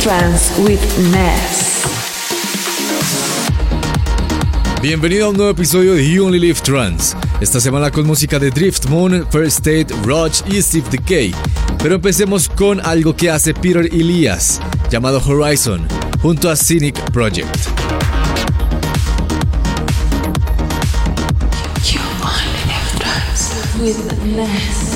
Trance with Ness. Bienvenido a un nuevo episodio de You Only Live Trance. Esta semana con música de Drift Moon, First State, Roach y Steve Decay. Pero empecemos con algo que hace Peter Elias, llamado Horizon, junto a Cynic Project. You Only Live with.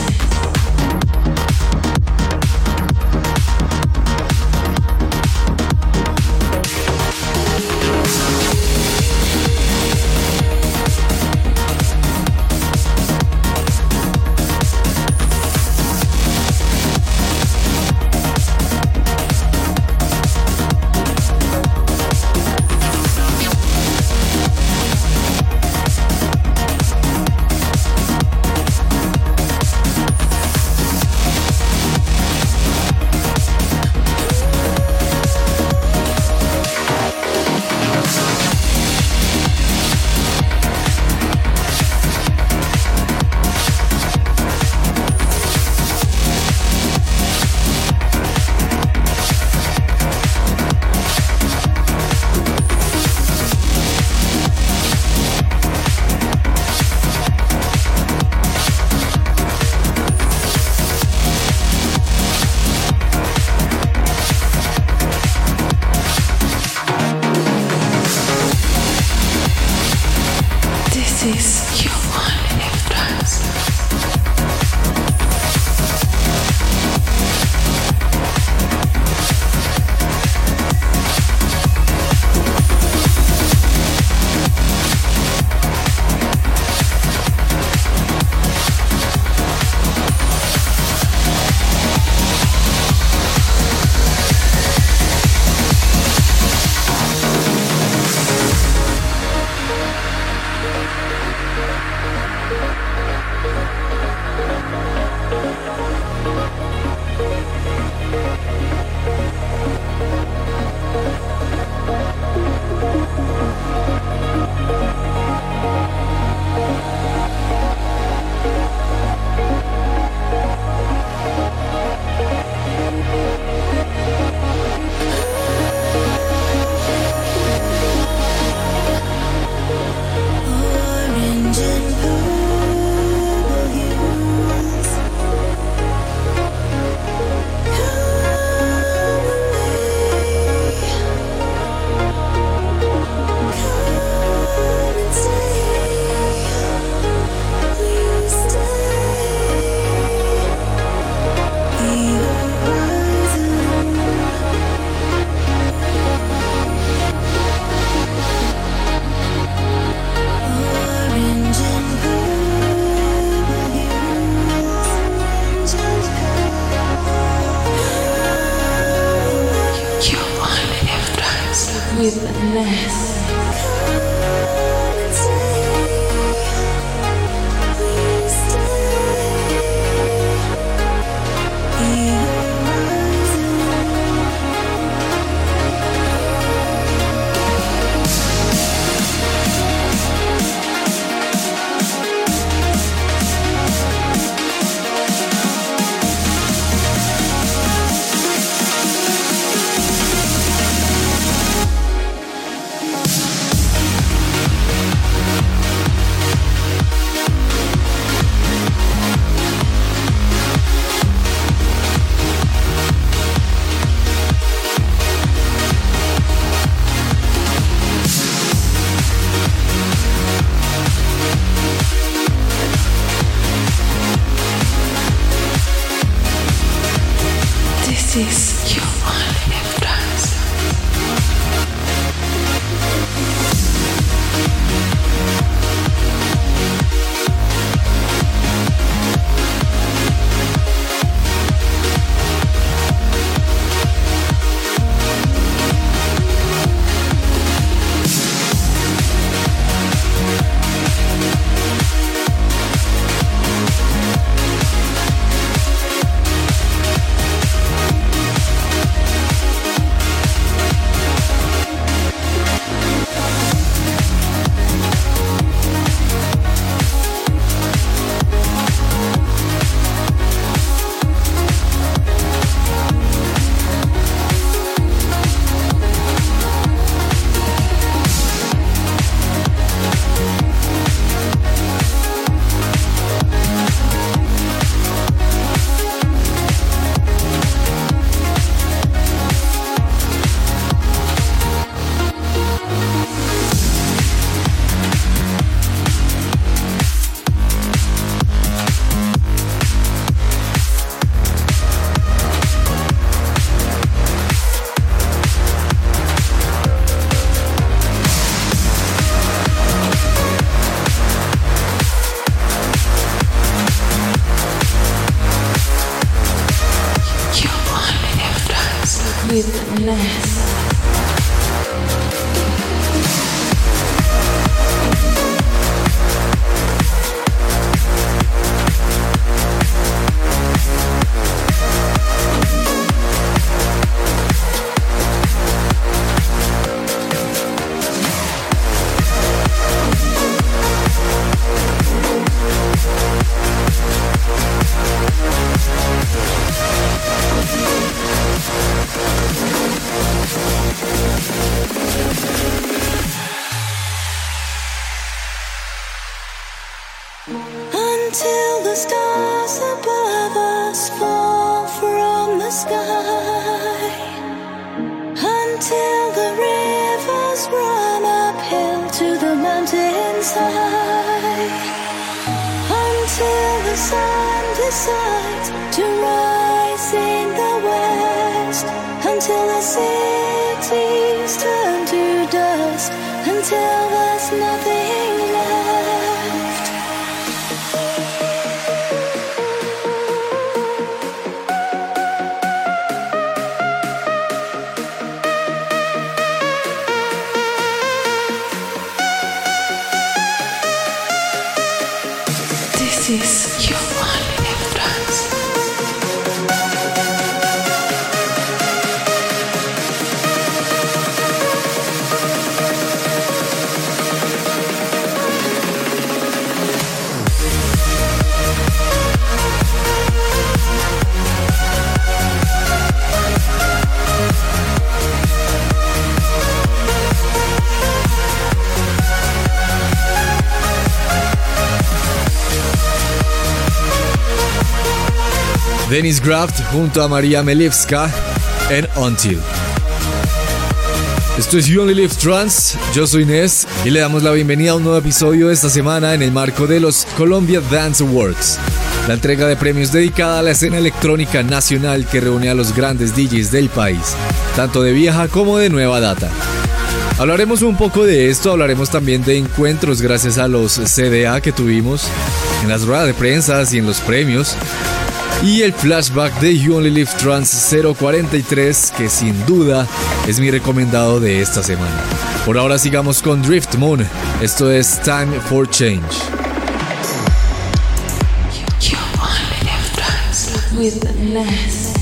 Dennis Graft junto a María Melevska en Until. Esto es You Only Live Trans, yo soy Inés y le damos la bienvenida a un nuevo episodio esta semana en el marco de los Columbia Dance Awards, la entrega de premios dedicada a la escena electrónica nacional que reúne a los grandes DJs del país, tanto de vieja como de nueva data. Hablaremos un poco de esto, hablaremos también de encuentros gracias a los CDA que tuvimos en las ruedas de prensa y en los premios, y el flashback de You Only Live Trans 043 que sin duda es mi recomendado de esta semana. Por ahora sigamos con Drift Moon, esto es Time for Change. You only live trans with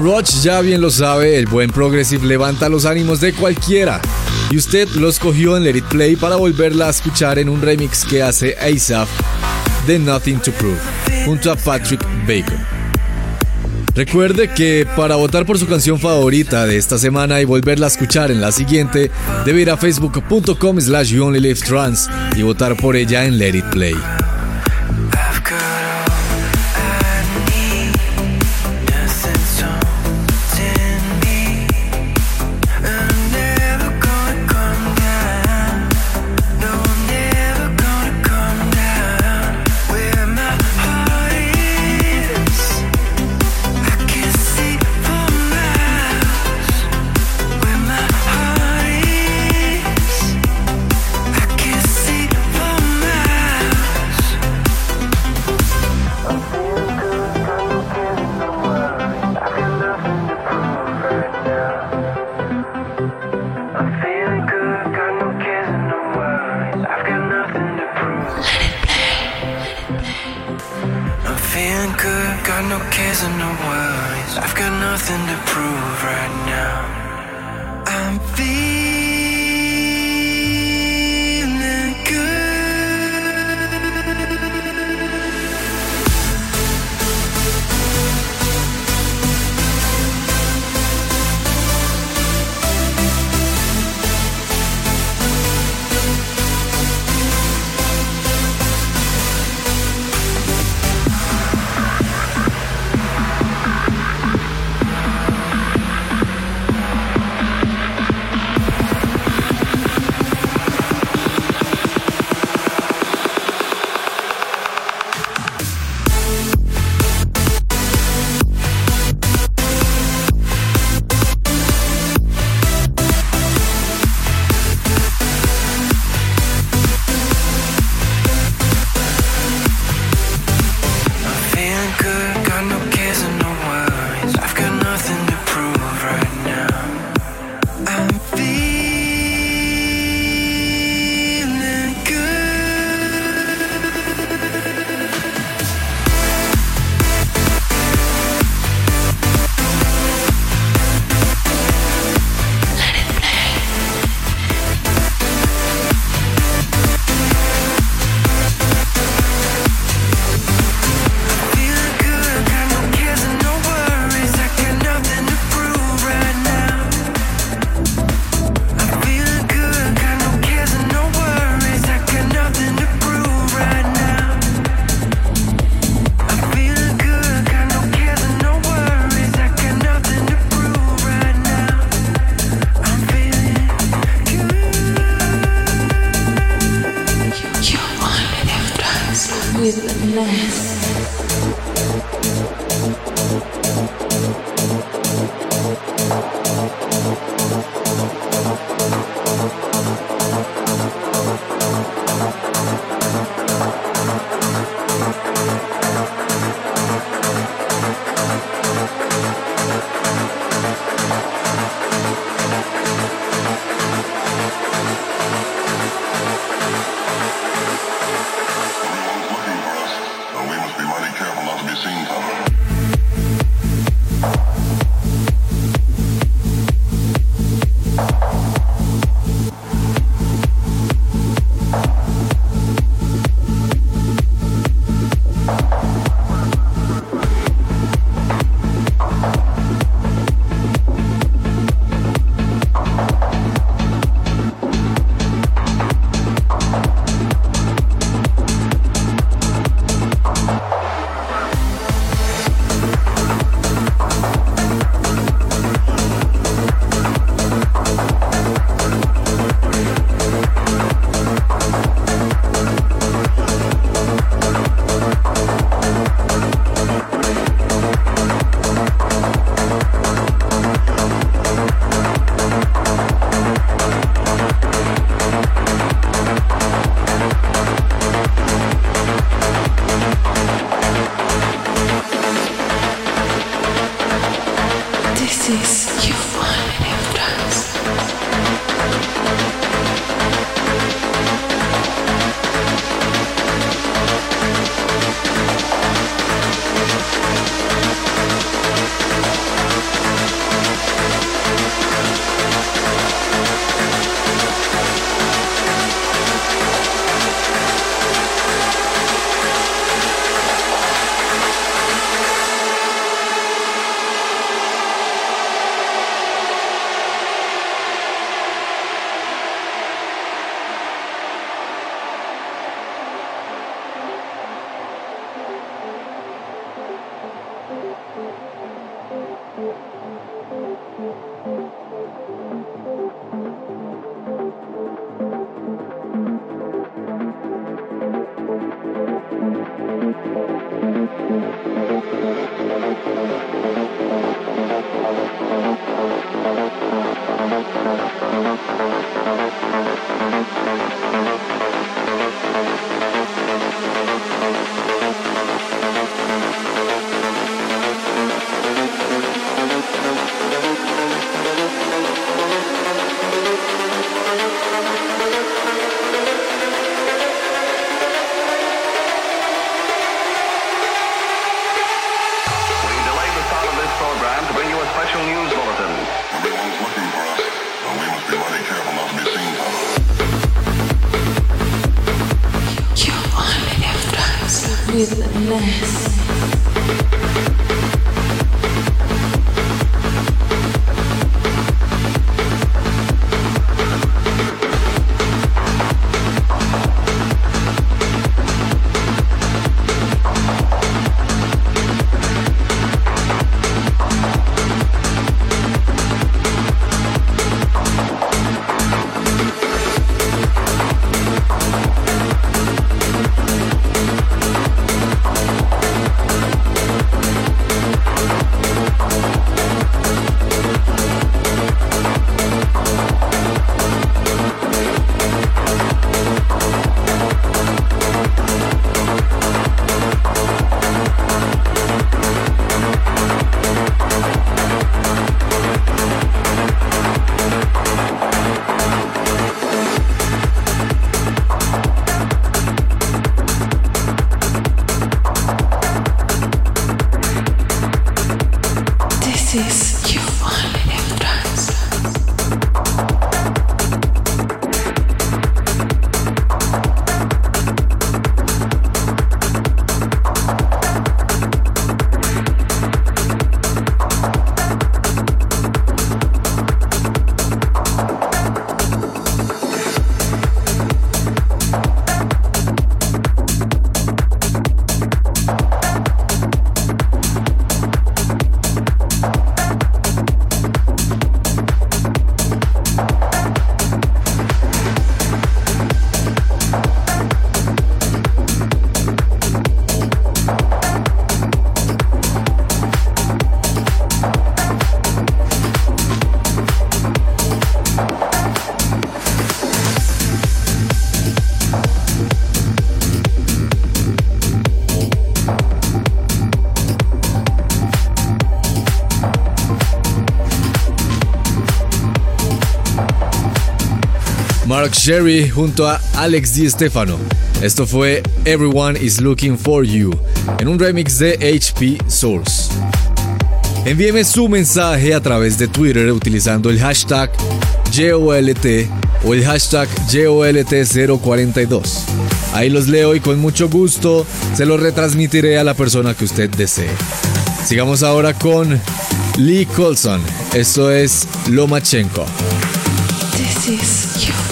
Roach ya bien lo sabe, el buen Progressive levanta los ánimos de cualquiera. Y usted lo escogió en Let It Play para volverla a escuchar en un remix que hace ASAP de Nothing to Prove, junto a Patrick Bacon. Recuerde que para votar por su canción favorita de esta semana y volverla a escuchar en la siguiente, debe ir a facebook.com slash trans y votar por ella en Let It Play. Sherry junto a Alex Di Stefano. Esto fue Everyone is Looking for You, en un remix de HP Source. Envíeme su mensaje a través de Twitter utilizando el hashtag JOLT o el hashtag JOLT042. Ahí los leo y con mucho gusto se los retransmitiré a la persona que usted desee. Sigamos ahora con Lee Colson. Esto es Lomachenko. This is your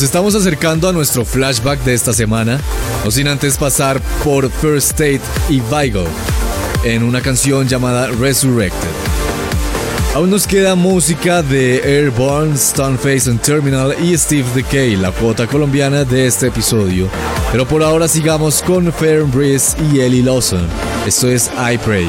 Nos estamos acercando a nuestro flashback de esta semana, no sin antes pasar por First State y Vigo en una canción llamada Resurrected. Aún nos queda música de Airborne, Stoneface and Terminal y Steve Decay, la cuota colombiana de este episodio. Pero por ahora sigamos con Fair Breeze y Ellie Lawson. Esto es I Pray.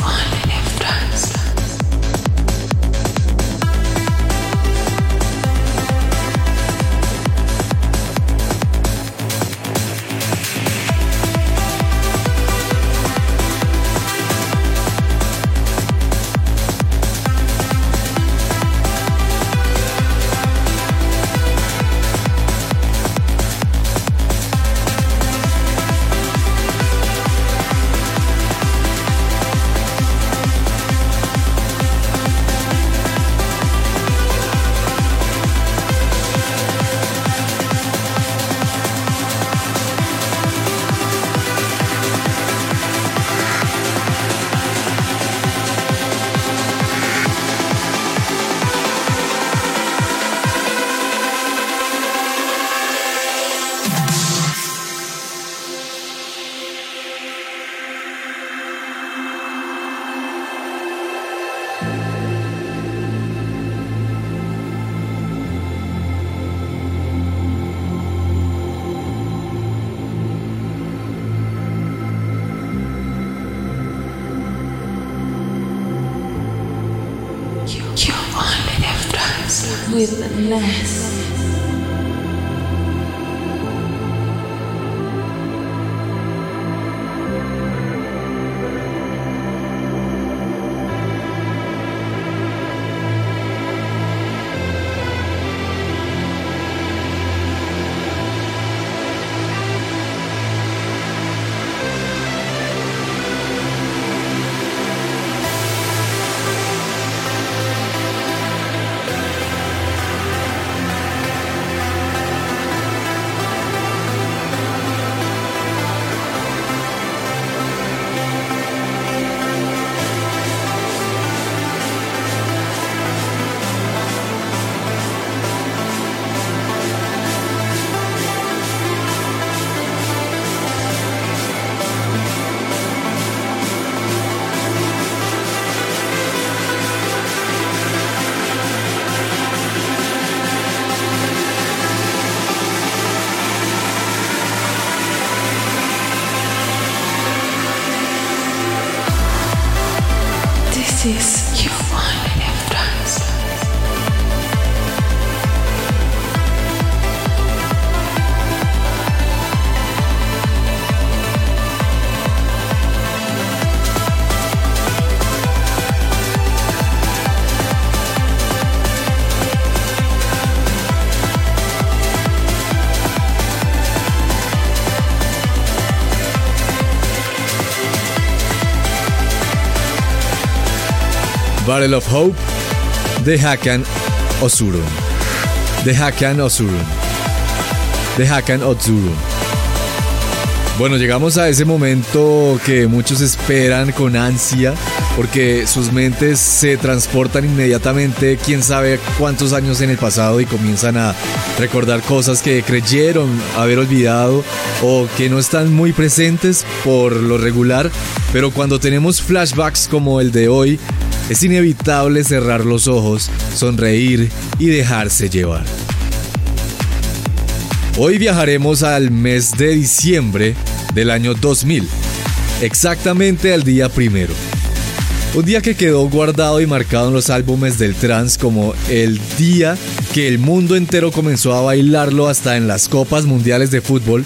fun. Battle of Hope de Hakan Osurun. De Hakan Osurun. De Hakan Osurun. Bueno, llegamos a ese momento que muchos esperan con ansia porque sus mentes se transportan inmediatamente, quién sabe cuántos años en el pasado y comienzan a recordar cosas que creyeron haber olvidado o que no están muy presentes por lo regular, pero cuando tenemos flashbacks como el de hoy, es inevitable cerrar los ojos, sonreír y dejarse llevar. Hoy viajaremos al mes de diciembre del año 2000, exactamente al día primero. Un día que quedó guardado y marcado en los álbumes del trance como el día que el mundo entero comenzó a bailarlo hasta en las copas mundiales de fútbol,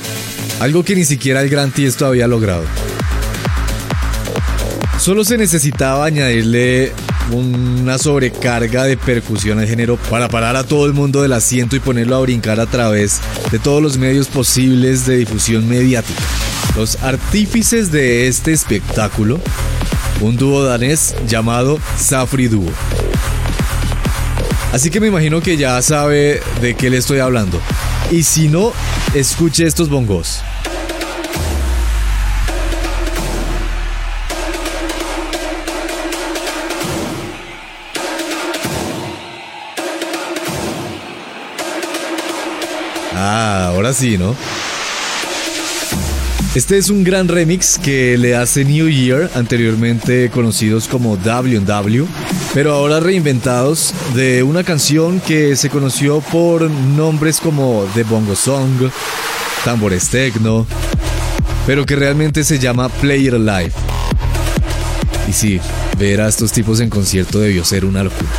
algo que ni siquiera el Gran Tiesto había logrado. Solo se necesitaba añadirle una sobrecarga de percusión al género para parar a todo el mundo del asiento y ponerlo a brincar a través de todos los medios posibles de difusión mediática. Los artífices de este espectáculo, un dúo danés llamado Safri Duo. Así que me imagino que ya sabe de qué le estoy hablando. Y si no, escuche estos bongos. Ahora sí, ¿no? Este es un gran remix que le hace New Year, anteriormente conocidos como W&W, pero ahora reinventados de una canción que se conoció por nombres como The Bongo Song, Tambores Tecno, pero que realmente se llama Play It Live. Y sí, ver a estos tipos en concierto debió ser una locura,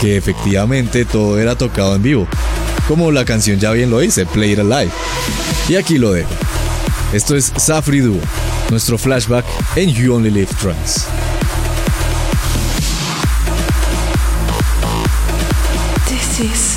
que efectivamente todo era tocado en vivo como la canción ya bien lo dice, Play It Alive. Y aquí lo dejo. Esto es Safri Duo, nuestro flashback en You Only Live Trance. This is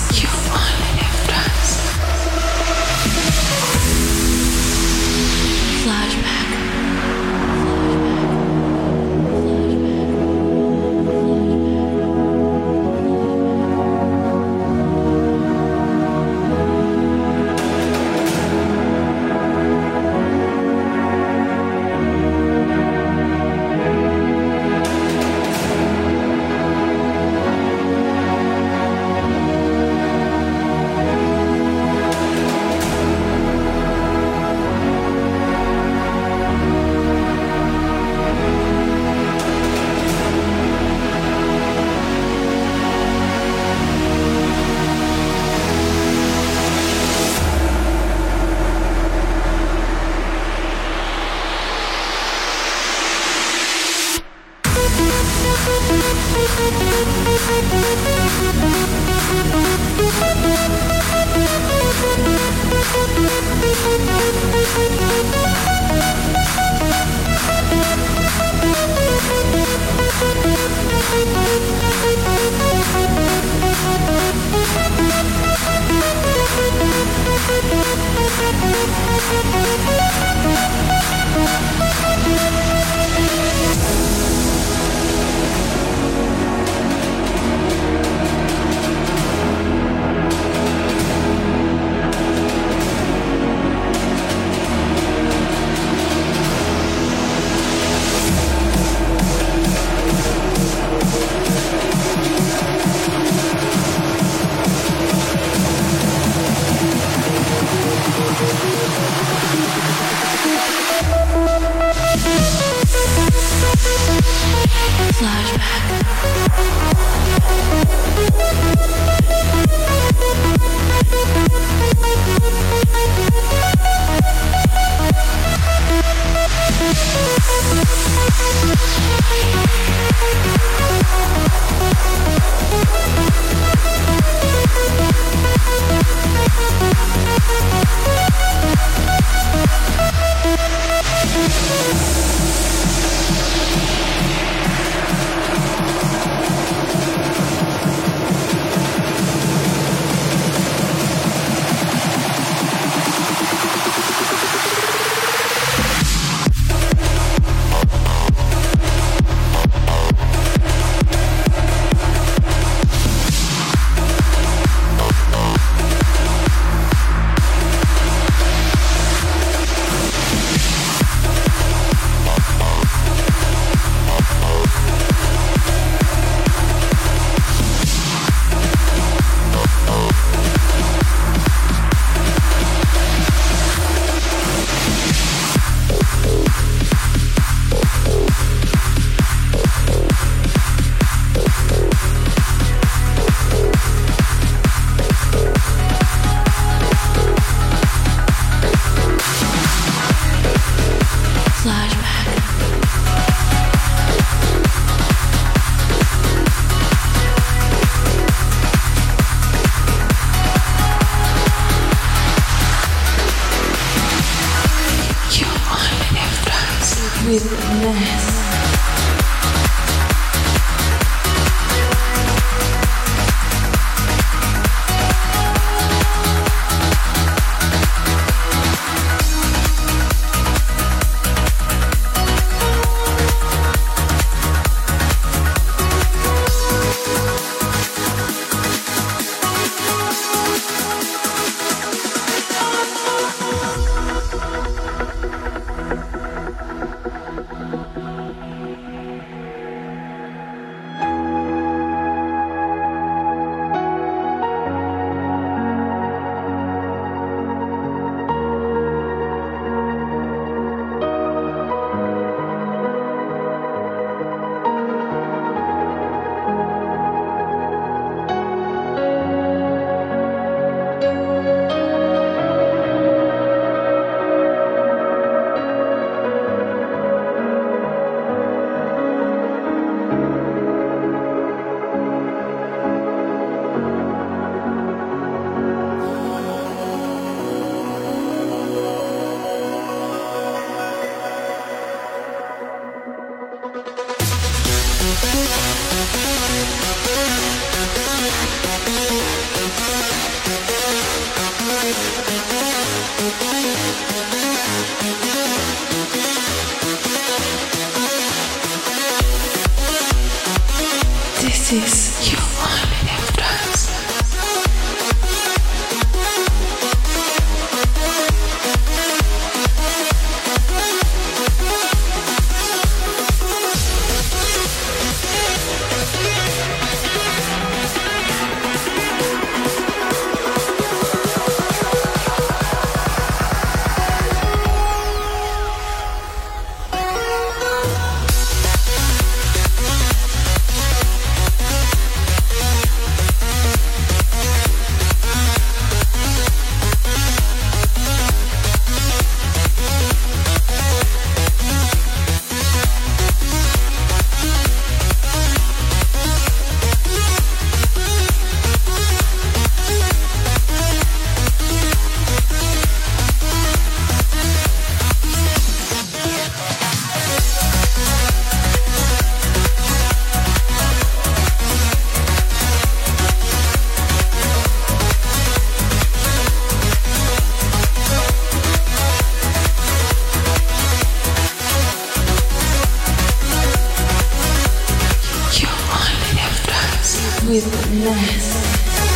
with finesse.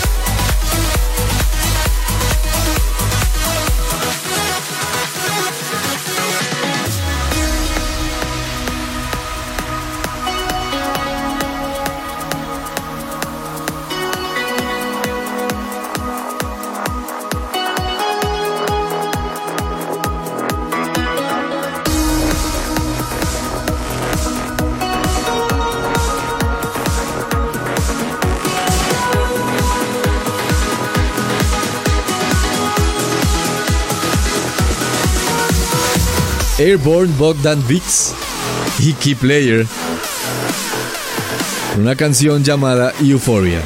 Airborne Bogdan Vix y Key Player. Una canción llamada Euphoria.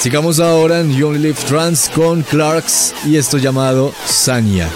Sigamos ahora en You Only Live Trans con Clarks y esto llamado Sanya.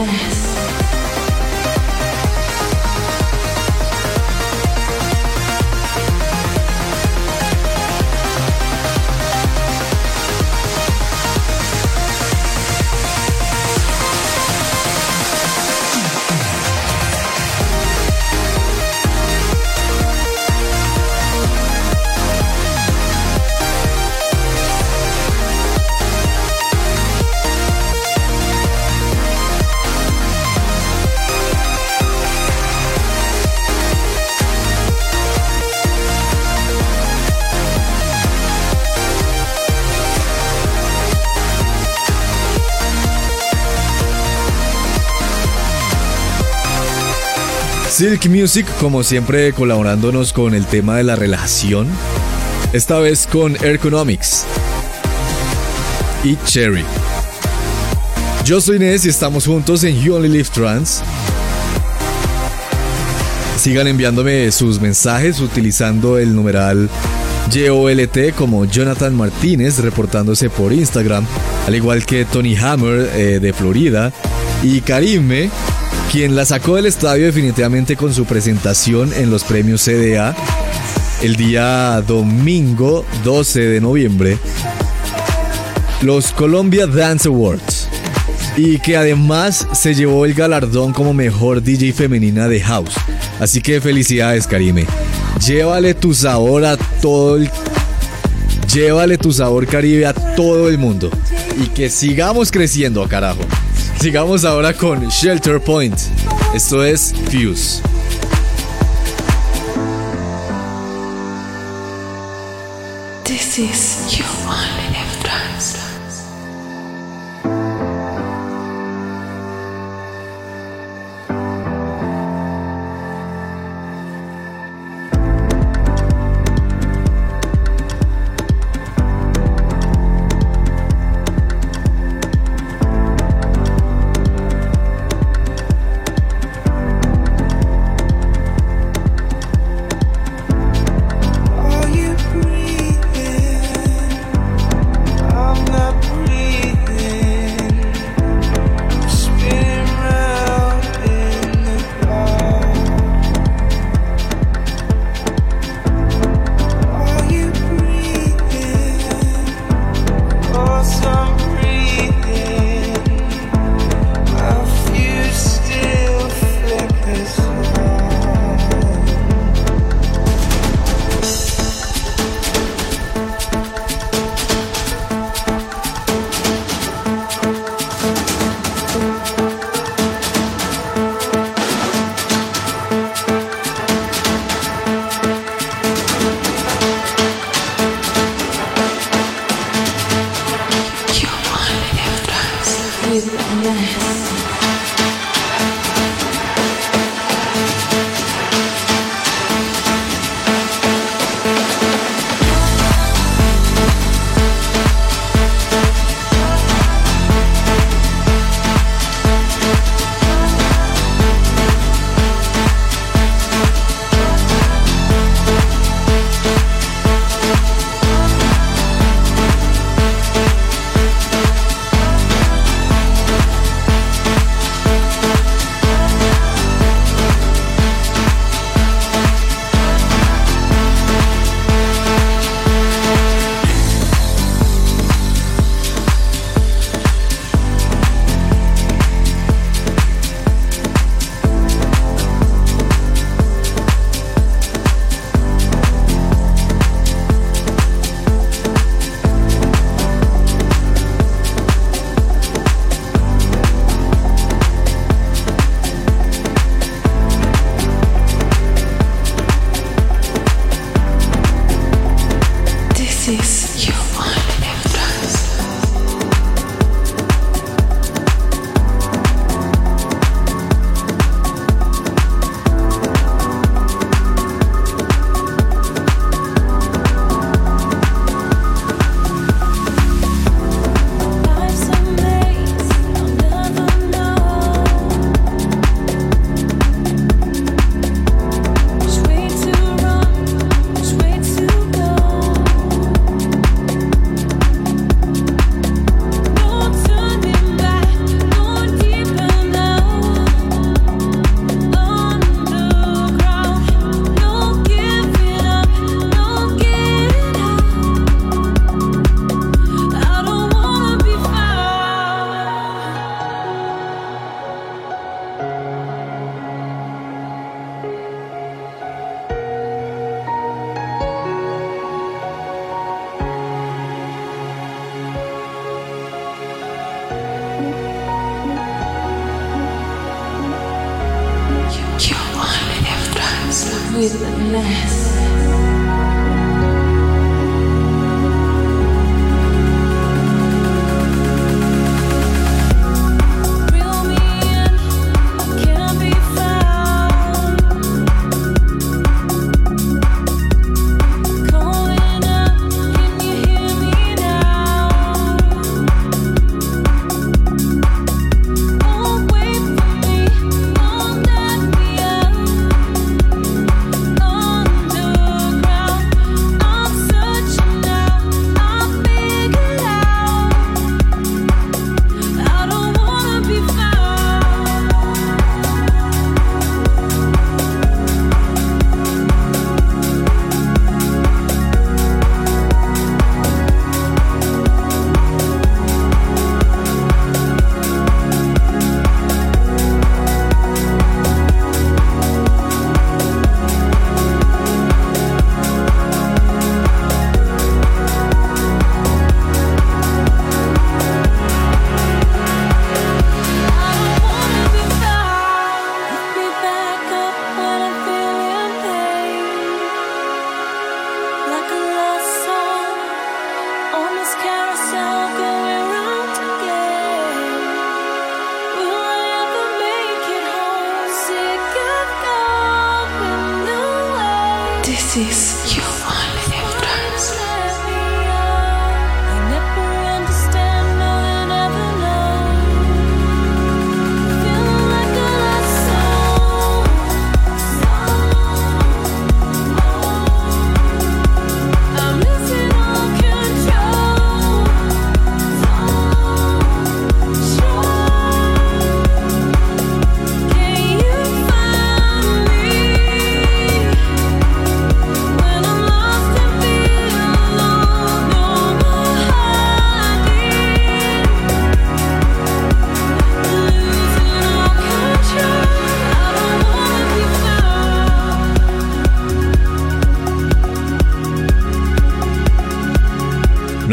With Silk Music, como siempre, colaborándonos con el tema de la relación. Esta vez con Ergonomics y Cherry. Yo soy Nes y estamos juntos en You Only Live Trans. Sigan enviándome sus mensajes utilizando el numeral YOLT como Jonathan Martínez reportándose por Instagram, al igual que Tony Hammer eh, de Florida y Karime, quien la sacó del estadio definitivamente con su presentación en los premios CDA el día domingo 12 de noviembre, los Colombia Dance Awards, y que además se llevó el galardón como mejor DJ femenina de House. Así que felicidades, Karime. Llévale tu sabor a todo el. Llévale tu sabor caribe a todo el mundo. Y que sigamos creciendo, carajo. Sigamos ahora con Shelter Point. Esto es Fuse. This is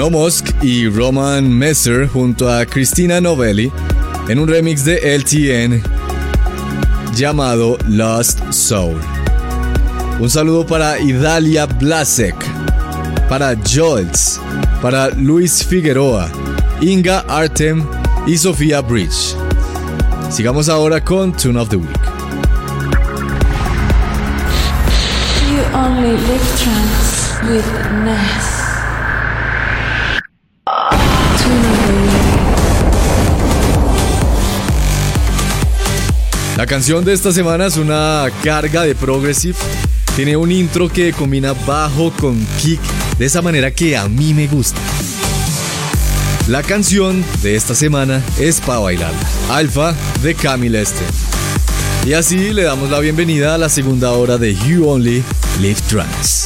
Musk y Roman Messer junto a Christina Novelli en un remix de LTN llamado Lost Soul. Un saludo para Idalia Blasek, para Jolts, para Luis Figueroa, Inga Artem y Sofía Bridge. Sigamos ahora con Tune of the Week. La canción de esta semana es una carga de progressive. Tiene un intro que combina bajo con kick de esa manera que a mí me gusta. La canción de esta semana es para bailarla. Alpha de Camille Este. Y así le damos la bienvenida a la segunda hora de You Only Live Trance.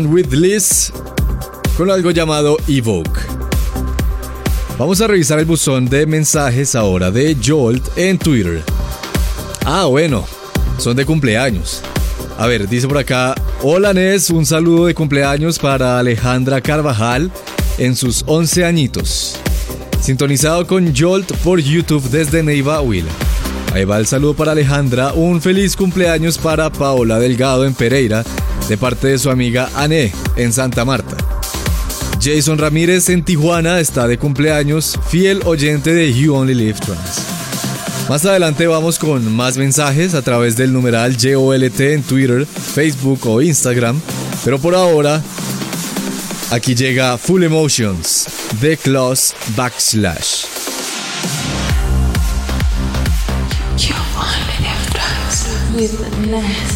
With Liz con algo llamado Evoke. Vamos a revisar el buzón de mensajes ahora de Jolt en Twitter. Ah, bueno, son de cumpleaños. A ver, dice por acá, hola Nes, un saludo de cumpleaños para Alejandra Carvajal en sus 11 añitos. Sintonizado con Jolt por YouTube desde Neiva, Huila. Ahí va el saludo para Alejandra, un feliz cumpleaños para Paola Delgado en Pereira, de parte de su amiga Ané en Santa Marta. Jason Ramírez en Tijuana está de cumpleaños, fiel oyente de You Only Live Trans. Más adelante vamos con más mensajes a través del numeral YOLT en Twitter, Facebook o Instagram, pero por ahora aquí llega Full Emotions, The Claws Backslash. You only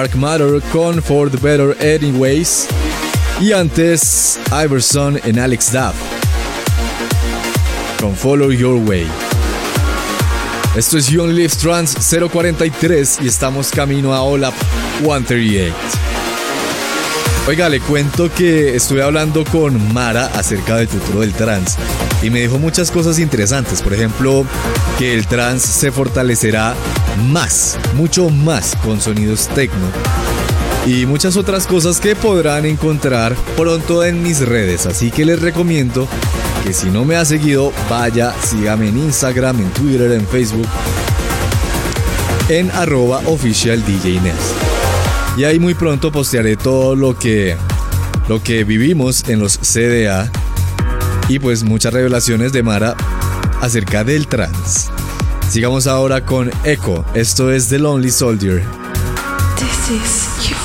Dark Matter con For the Better Anyways. Y antes, Iverson en Alex Duff con Follow Your Way. Esto es You Only Live Trans 043 y estamos camino a OLAP 138. Oiga, le cuento que estuve hablando con Mara acerca del futuro del trans y me dijo muchas cosas interesantes. Por ejemplo, que el trans se fortalecerá más, mucho más con sonidos techno y muchas otras cosas que podrán encontrar pronto en mis redes. Así que les recomiendo que si no me ha seguido, vaya, sígame en Instagram, en Twitter, en Facebook, en arroba oficial DJ. Y ahí muy pronto postearé todo lo que, lo que vivimos en los CDA y pues muchas revelaciones de Mara acerca del trans. Sigamos ahora con Echo. Esto es The Lonely Soldier. This is You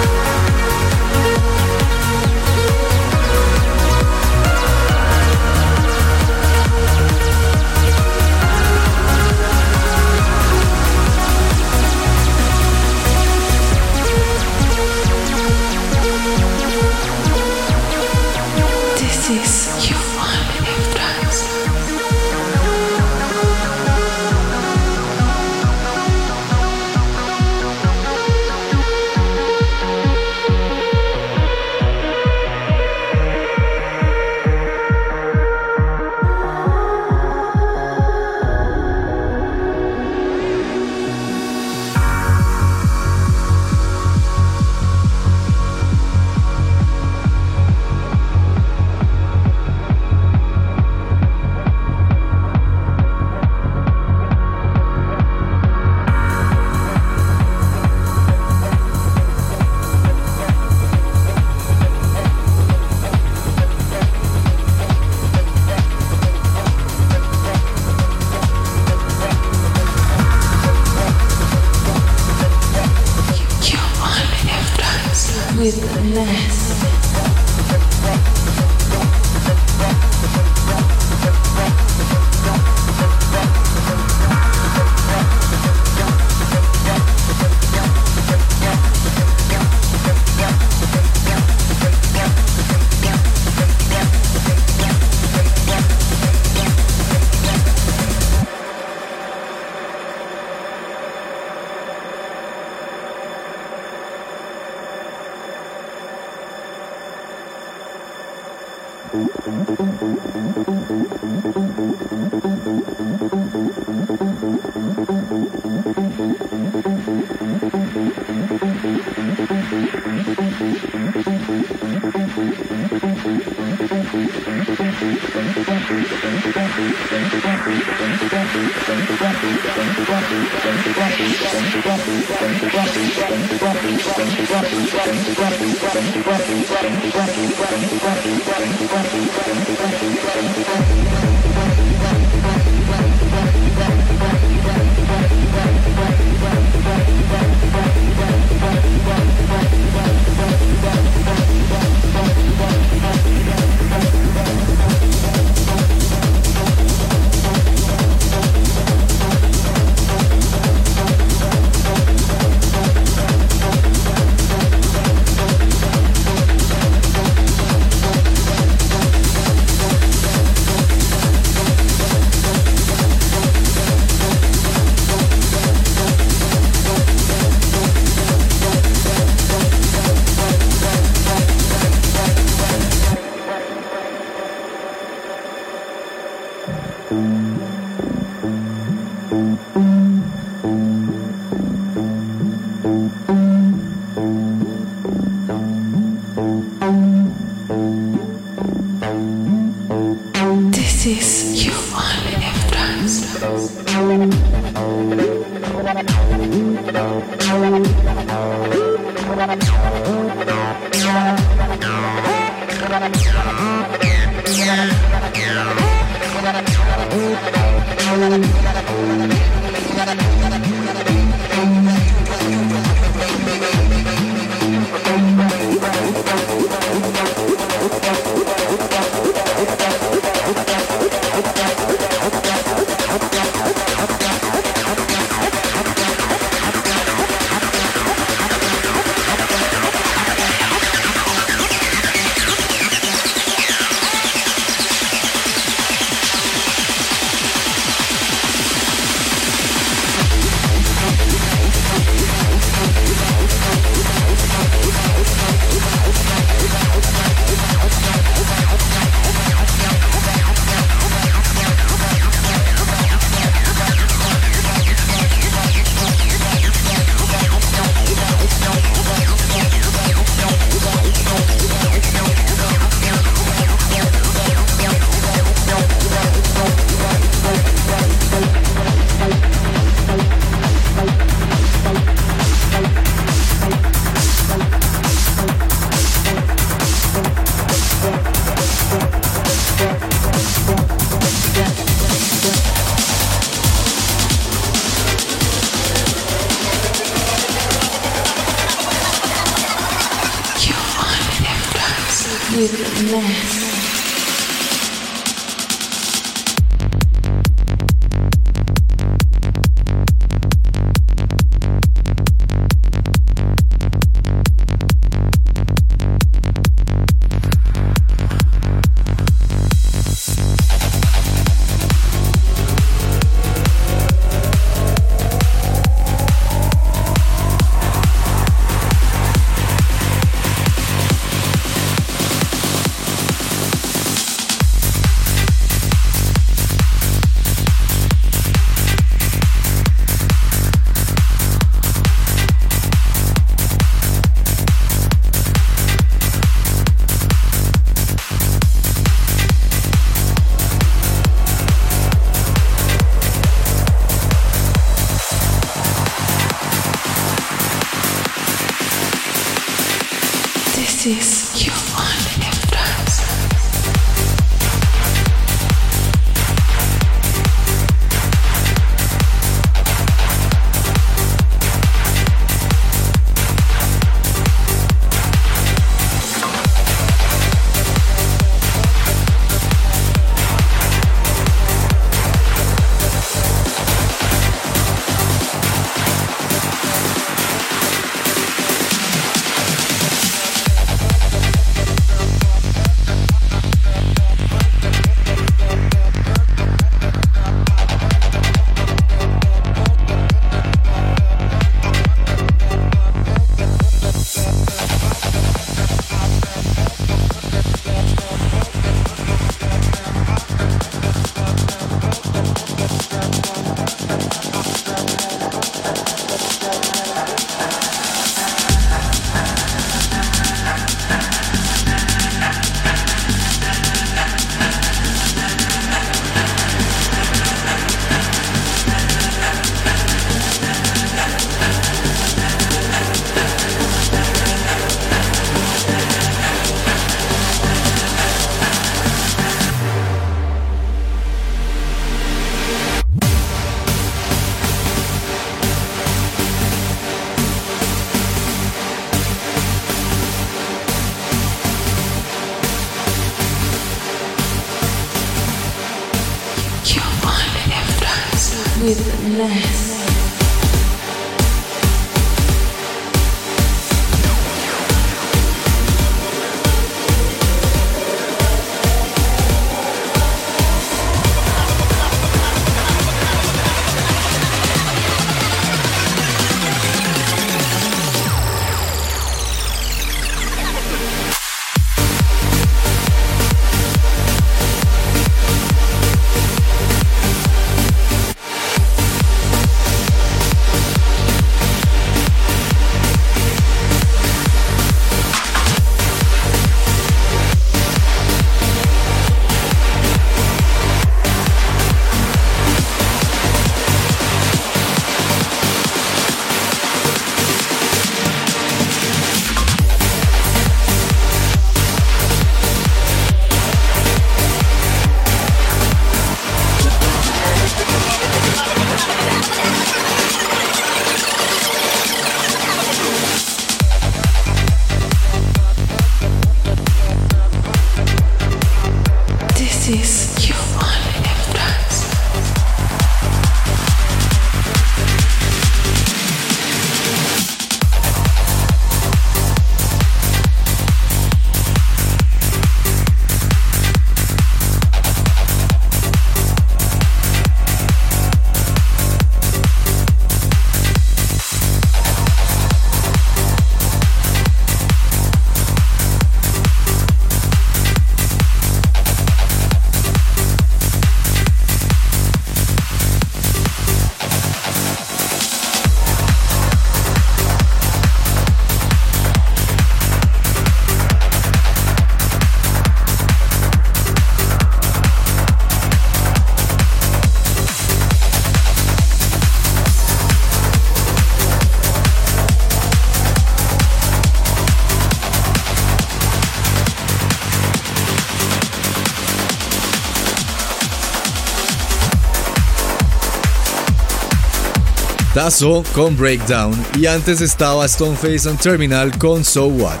Tazo con Breakdown y antes estaba Stoneface on Terminal con So What.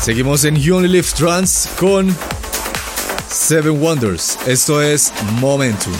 Seguimos en Only Live Trans con Seven Wonders. Esto es Momentum.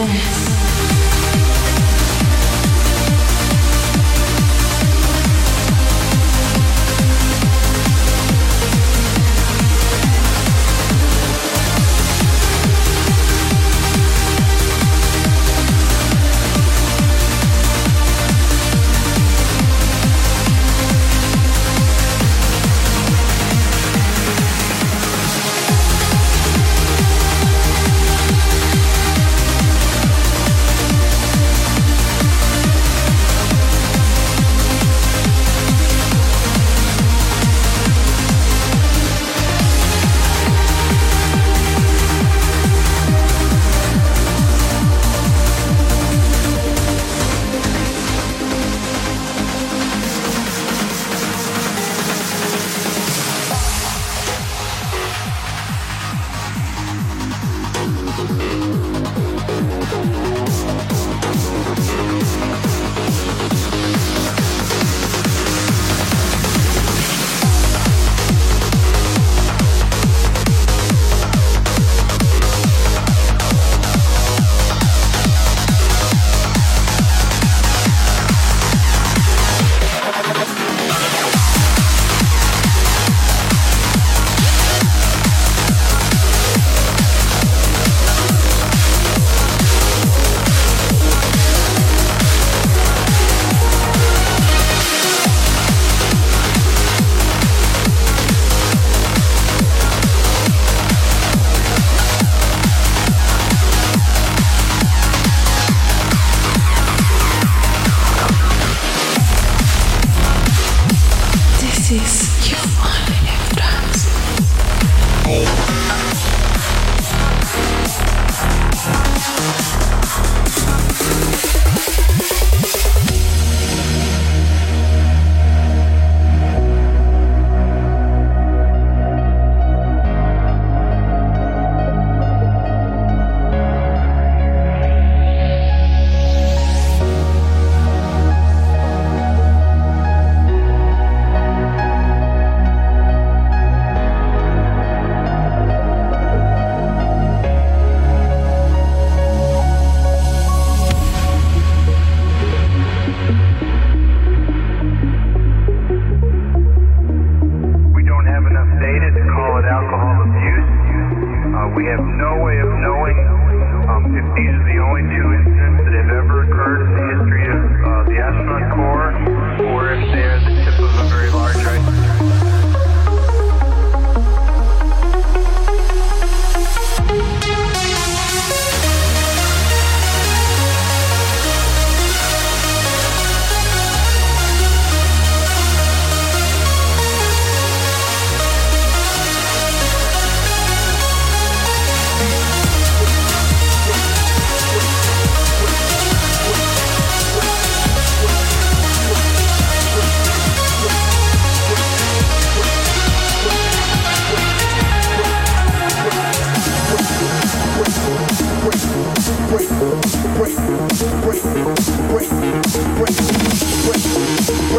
With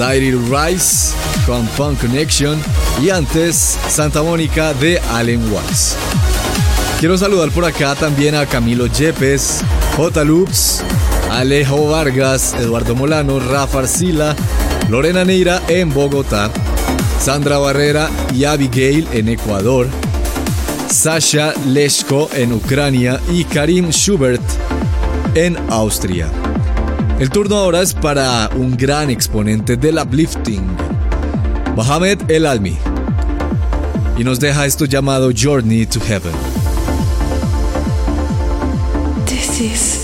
Cyril Rice con Fun Connection y antes Santa Mónica de Allen Watts. Quiero saludar por acá también a Camilo Yepes, J. Loops, Alejo Vargas, Eduardo Molano, Rafa Arcila, Lorena Neira en Bogotá, Sandra Barrera y Abigail en Ecuador, Sasha Leshko en Ucrania y Karim Schubert en Austria. El turno ahora es para un gran exponente del uplifting, Mohamed El Almi, y nos deja esto llamado Journey to Heaven. This is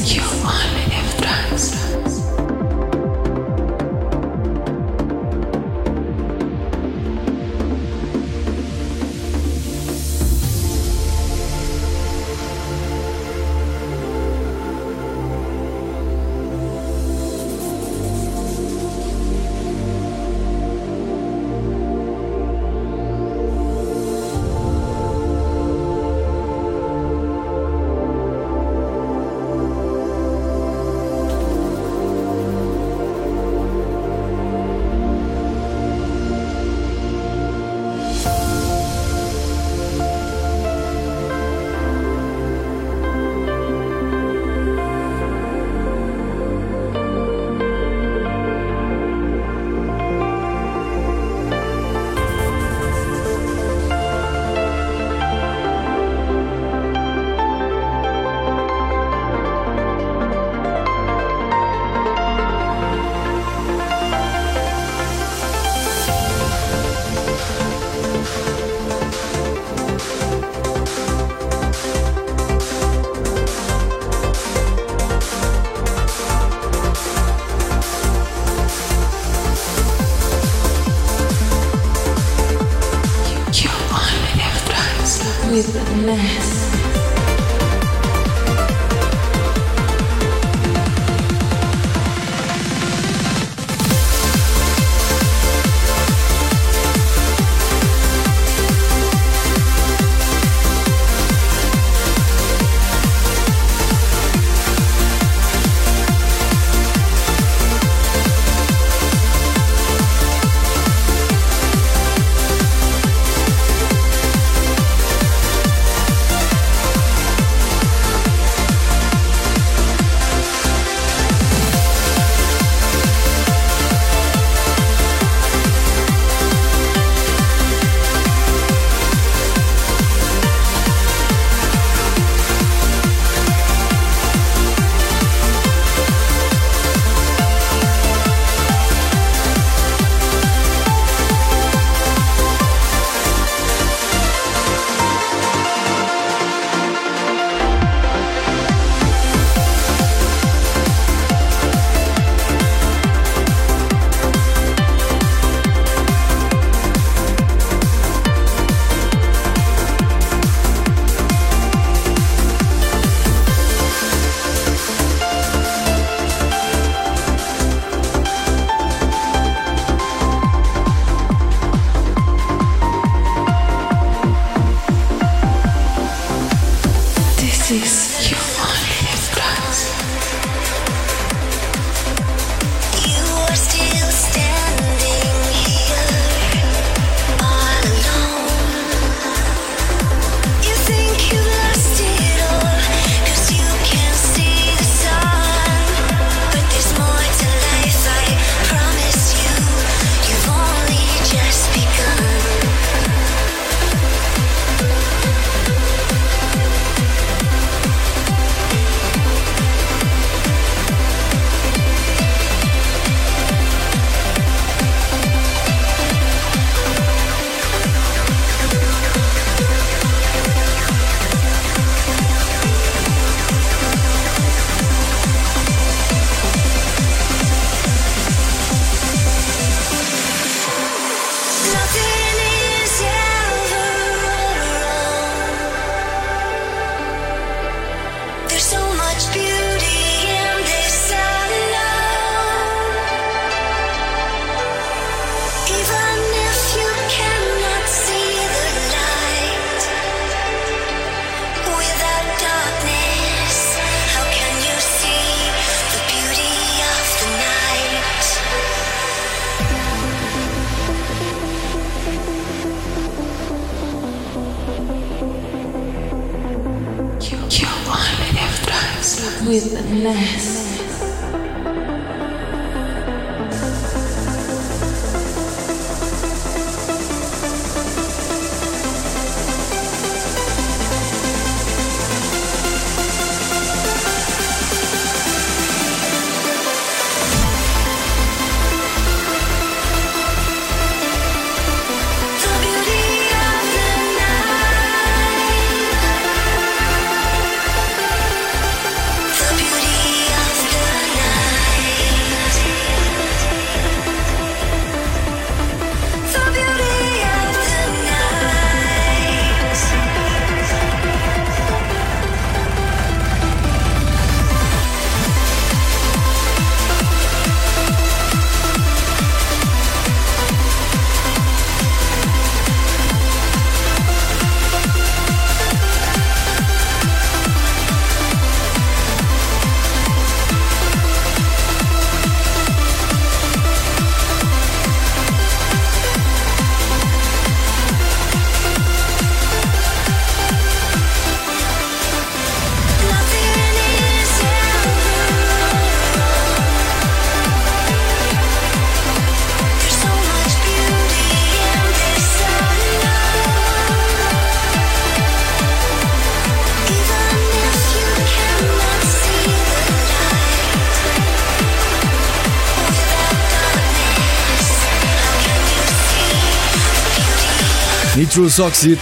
Oxide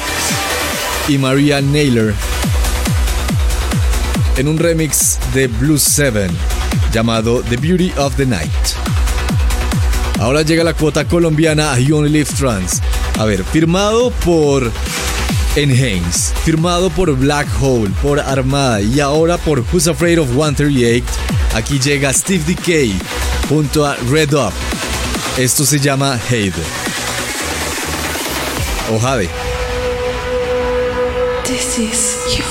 y Maria Naylor en un remix de Blue 7 llamado The Beauty of the Night. Ahora llega la cuota colombiana a You Only Live Trans. A ver, firmado por Enhance, firmado por Black Hole, por Armada y ahora por Who's Afraid of 138. Aquí llega Steve Decay junto a Red Up. Esto se llama Hate. O Jade. This is You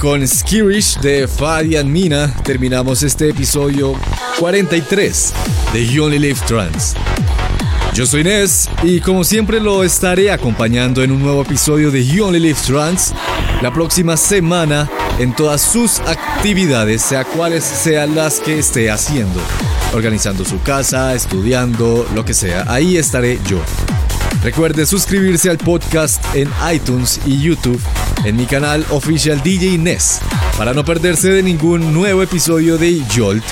con Skirish de Fadian Mina terminamos este episodio 43 de You Only Live Trans. Yo soy Nes y como siempre lo estaré acompañando en un nuevo episodio de You Only Live Trans la próxima semana en todas sus actividades, sea cuales sean las que esté haciendo. Organizando su casa, estudiando, lo que sea, ahí estaré yo. Recuerde suscribirse al podcast en iTunes y YouTube en mi canal oficial DJ Nes para no perderse de ningún nuevo episodio de Jolt.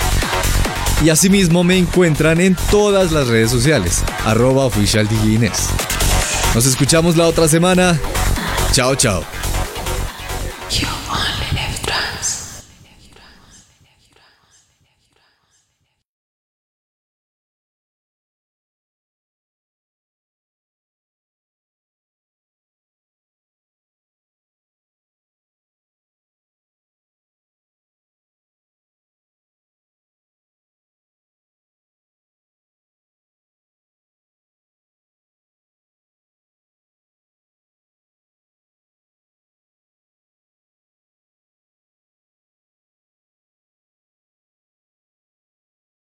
Y asimismo me encuentran en todas las redes sociales, arroba oficial DJ. Nos escuchamos la otra semana. Chao, chao.